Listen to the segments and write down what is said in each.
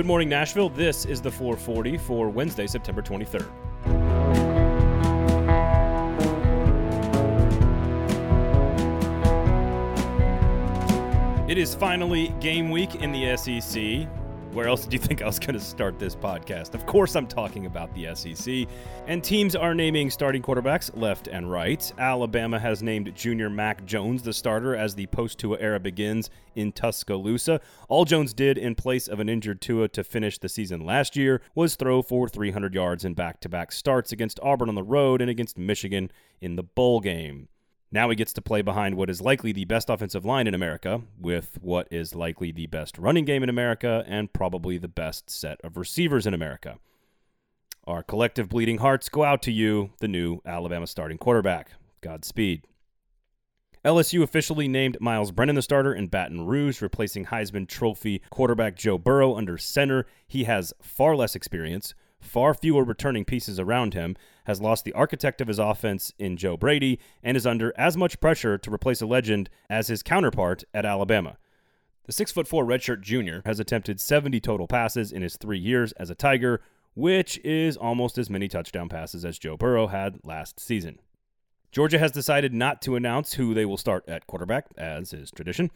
Good morning, Nashville. This is the 440 for Wednesday, September 23rd. It is finally game week in the SEC. Where else did you think I was going to start this podcast? Of course, I'm talking about the SEC. And teams are naming starting quarterbacks left and right. Alabama has named junior Mac Jones the starter as the post Tua era begins in Tuscaloosa. All Jones did in place of an injured Tua to finish the season last year was throw for 300 yards in back to back starts against Auburn on the road and against Michigan in the bowl game. Now he gets to play behind what is likely the best offensive line in America, with what is likely the best running game in America, and probably the best set of receivers in America. Our collective bleeding hearts go out to you, the new Alabama starting quarterback. Godspeed. LSU officially named Myles Brennan the starter in Baton Rouge, replacing Heisman Trophy quarterback Joe Burrow under center. He has far less experience, far fewer returning pieces around him, has lost the architect of his offense in Joe Brady, and is under as much pressure to replace a legend as his counterpart at Alabama. The 6'4 redshirt junior has attempted 70 total passes in his three years as a Tiger, which is almost as many touchdown passes as Joe Burrow had last season. Georgia has decided not to announce who they will start at quarterback, as is tradition.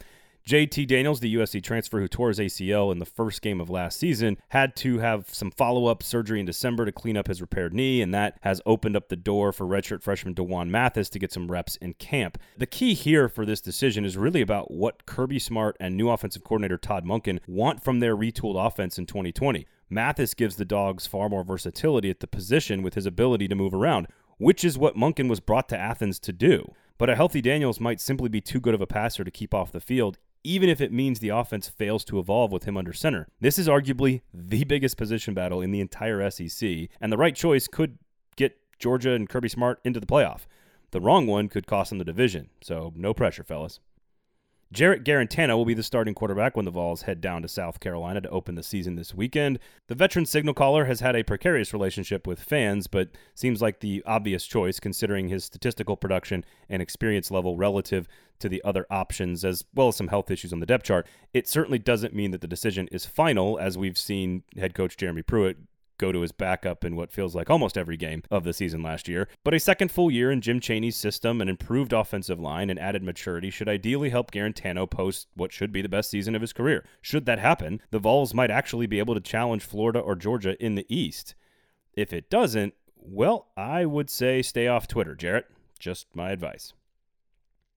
JT Daniels, the USC transfer who tore his ACL in the first game of last season, had to have some follow up surgery in December to clean up his repaired knee, and that has opened up the door for redshirt freshman D'Wan Mathis to get some reps in camp. The key here for this decision is really about what Kirby Smart and new offensive coordinator Todd Monken want from their retooled offense in 2020. Mathis gives the Dogs far more versatility at the position with his ability to move around, which is what Monken was brought to Athens to do. But a healthy Daniels might simply be too good of a passer to keep off the field, even if it means the offense fails to evolve with him under center. This is arguably the biggest position battle in the entire SEC, and the right choice could get Georgia and Kirby Smart into the playoff. The wrong one could cost them the division, so no pressure, fellas. Jarrett Guarantano will be the starting quarterback when the Vols head down to South Carolina to open the season this weekend. The veteran signal caller has had a precarious relationship with fans, but seems like the obvious choice considering his statistical production and experience level relative to the other options, as well as some health issues on the depth chart. It certainly doesn't mean that the decision is final, as we've seen head coach Jeremy Pruitt go to his backup in what feels like almost every game of the season last year. But a second full year in Jim Chaney's system, an improved offensive line, and added maturity should ideally help Guarantano post what should be the best season of his career. Should that happen, the Vols might actually be able to challenge Florida or Georgia in the East. If it doesn't, well, I would say stay off Twitter, Jarrett. Just my advice.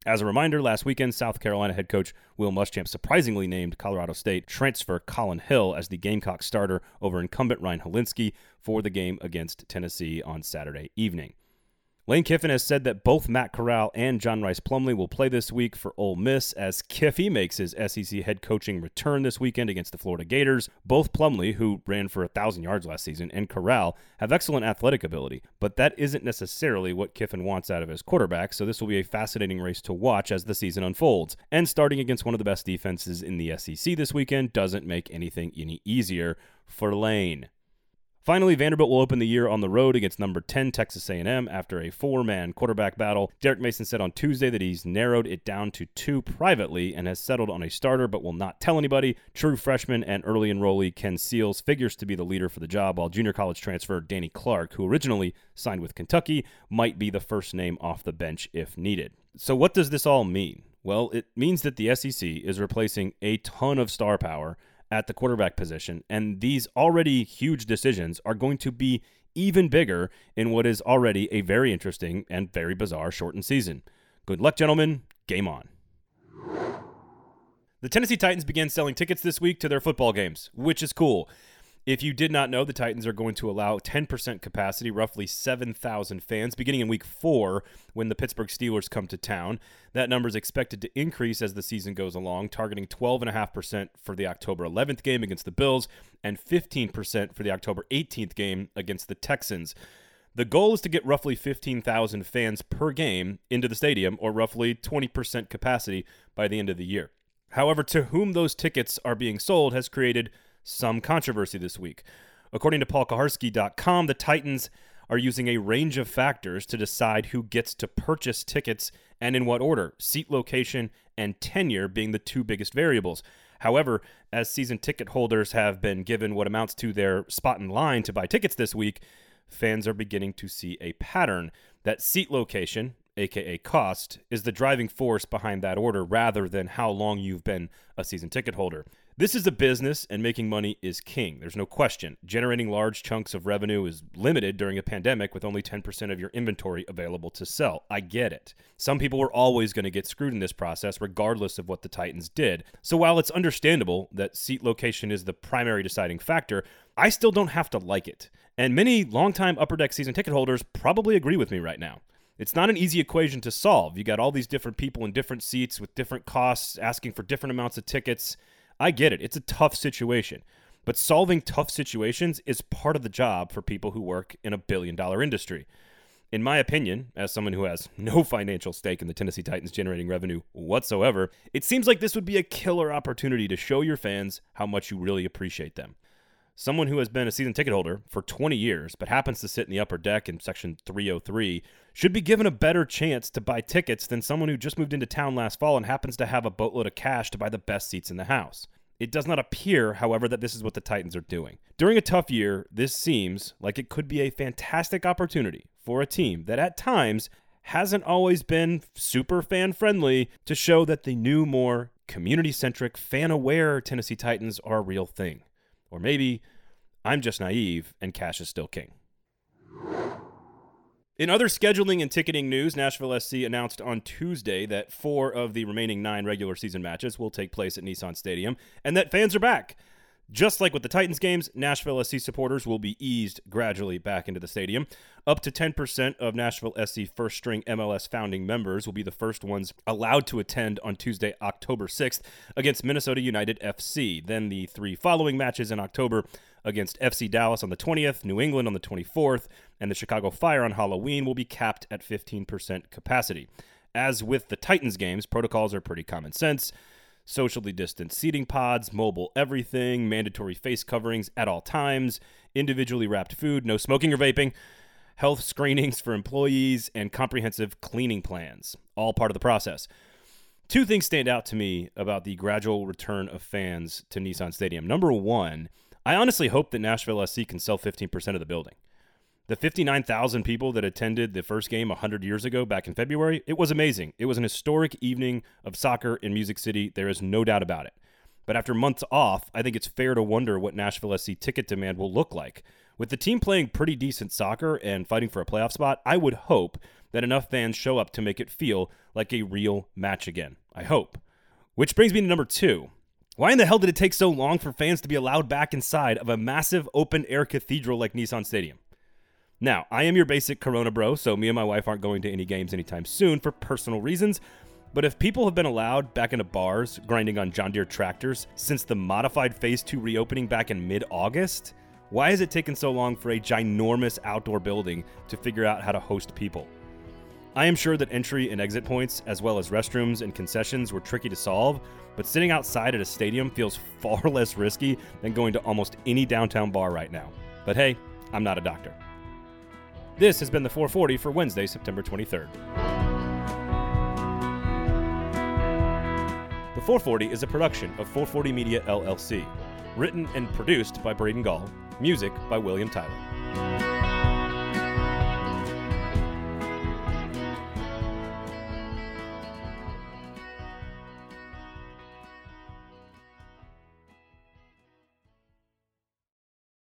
As a reminder, last weekend, South Carolina head coach Will Muschamp surprisingly named Colorado State transfer Collin Hill as the Gamecock starter over incumbent Ryan Hilinski for the game against Tennessee on Saturday evening. Lane Kiffin has said that both Matt Corral and John Rice Plumlee will play this week for Ole Miss as Kiffy makes his SEC head coaching return this weekend against the Florida Gators. Both Plumlee, who ran for 1,000 yards last season, and Corral have excellent athletic ability, but that isn't necessarily what Kiffin wants out of his quarterback, so this will be a fascinating race to watch as the season unfolds. And starting against one of the best defenses in the SEC this weekend doesn't make anything any easier for Lane. Finally, Vanderbilt will open the year on the road against number 10 Texas A&M after a four-man quarterback battle. Derek Mason said on Tuesday that he's narrowed it down to two privately and has settled on a starter but will not tell anybody. True freshman and early enrollee Ken Seals figures to be the leader for the job, while junior college transfer Danny Clark, who originally signed with Kentucky, might be the first name off the bench if needed. So what does this all mean? Well, it means that the SEC is replacing a ton of star power at the quarterback position. And these already huge decisions are going to be even bigger in what is already a very interesting and very bizarre shortened season. Good luck, gentlemen. Game on. The Tennessee Titans began selling tickets this week to their football games, which is cool. If you did not know, the Titans are going to allow 10% capacity, roughly 7,000 fans, beginning in week four when the Pittsburgh Steelers come to town. That number is expected to increase as the season goes along, targeting 12.5% for the October 11th game against the Bills and 15% for the October 18th game against the Texans. The goal is to get roughly 15,000 fans per game into the stadium, or roughly 20% capacity by the end of the year. However, to whom those tickets are being sold has created some controversy this week. According to PaulKuharsky.com, the Titans are using a range of factors to decide who gets to purchase tickets and in what order, seat location and tenure being the two biggest variables. However, as season ticket holders have been given what amounts to their spot in line to buy tickets this week, fans are beginning to see a pattern that seat location, aka cost, is the driving force behind that order rather than how long you've been a season ticket holder. This is a business, and making money is king. There's no question. Generating large chunks of revenue is limited during a pandemic with only 10% of your inventory available to sell. I get it. Some people were always going to get screwed in this process, regardless of what the Titans did. So while it's understandable that seat location is the primary deciding factor, I still don't have to like it. And many longtime Upper Deck season ticket holders probably agree with me right now. It's not an easy equation to solve. You got all these different people in different seats with different costs asking for different amounts of tickets. I get it. It's a tough situation. But solving tough situations is part of the job for people who work in a billion dollar industry. In my opinion, as someone who has no financial stake in the Tennessee Titans generating revenue whatsoever, it seems like this would be a killer opportunity to show your fans how much you really appreciate them. Someone who has been a season ticket holder for 20 years but happens to sit in the upper deck in section 303 should be given a better chance to buy tickets than someone who just moved into town last fall and happens to have a boatload of cash to buy the best seats in the house. It does not appear, however, that this is what the Titans are doing. During a tough year, this seems like it could be a fantastic opportunity for a team that at times hasn't always been super fan friendly to show that the new, more community centric, fan aware Tennessee Titans are a real thing. Or maybe I'm just naive and cash is still king. In other scheduling and ticketing news, Nashville SC announced on Tuesday that four of the remaining nine regular season matches will take place at Nissan Stadium and that fans are back. Just like with the Titans games, Nashville SC supporters will be eased gradually back into the stadium. Up to 10% of Nashville SC first string MLS founding members will be the first ones allowed to attend on Tuesday, October 6th against Minnesota United FC. Then the three following matches in October against FC Dallas on the 20th, New England on the 24th, and the Chicago Fire on Halloween will be capped at 15% capacity. As with the Titans games, protocols are pretty common sense socially distanced seating pods, mobile everything, mandatory face coverings at all times, individually wrapped food, no smoking or vaping, health screenings for employees, and comprehensive cleaning plans. All part of the process. Two things stand out to me about the gradual return of fans to Nissan Stadium. Number one, I honestly hope that Nashville SC can sell 15% of the building. The 59,000 people that attended the first game 100 years ago back in February, it was amazing. It was an historic evening of soccer in Music City. There is no doubt about it. But after months off, I think it's fair to wonder what Nashville SC ticket demand will look like. With the team playing pretty decent soccer and fighting for a playoff spot, I would hope that enough fans show up to make it feel like a real match again. I hope. Which brings me to number two. Why in the hell did it take so long for fans to be allowed back inside of a massive open air cathedral like Nissan Stadium? Now, I am your basic Corona bro, so me and my wife aren't going to any games anytime soon for personal reasons. But if people have been allowed back into bars grinding on John Deere tractors since the modified Phase 2 reopening back in mid August, why has it taken so long for a ginormous outdoor building to figure out how to host people? I am sure that entry and exit points, as well as restrooms and concessions, were tricky to solve, but sitting outside at a stadium feels far less risky than going to almost any downtown bar right now. But hey, I'm not a doctor. This has been the 440 for Wednesday, September 23rd. The 440 is a production of 440 Media LLC, written and produced by Braden Gall, music by William Tyler.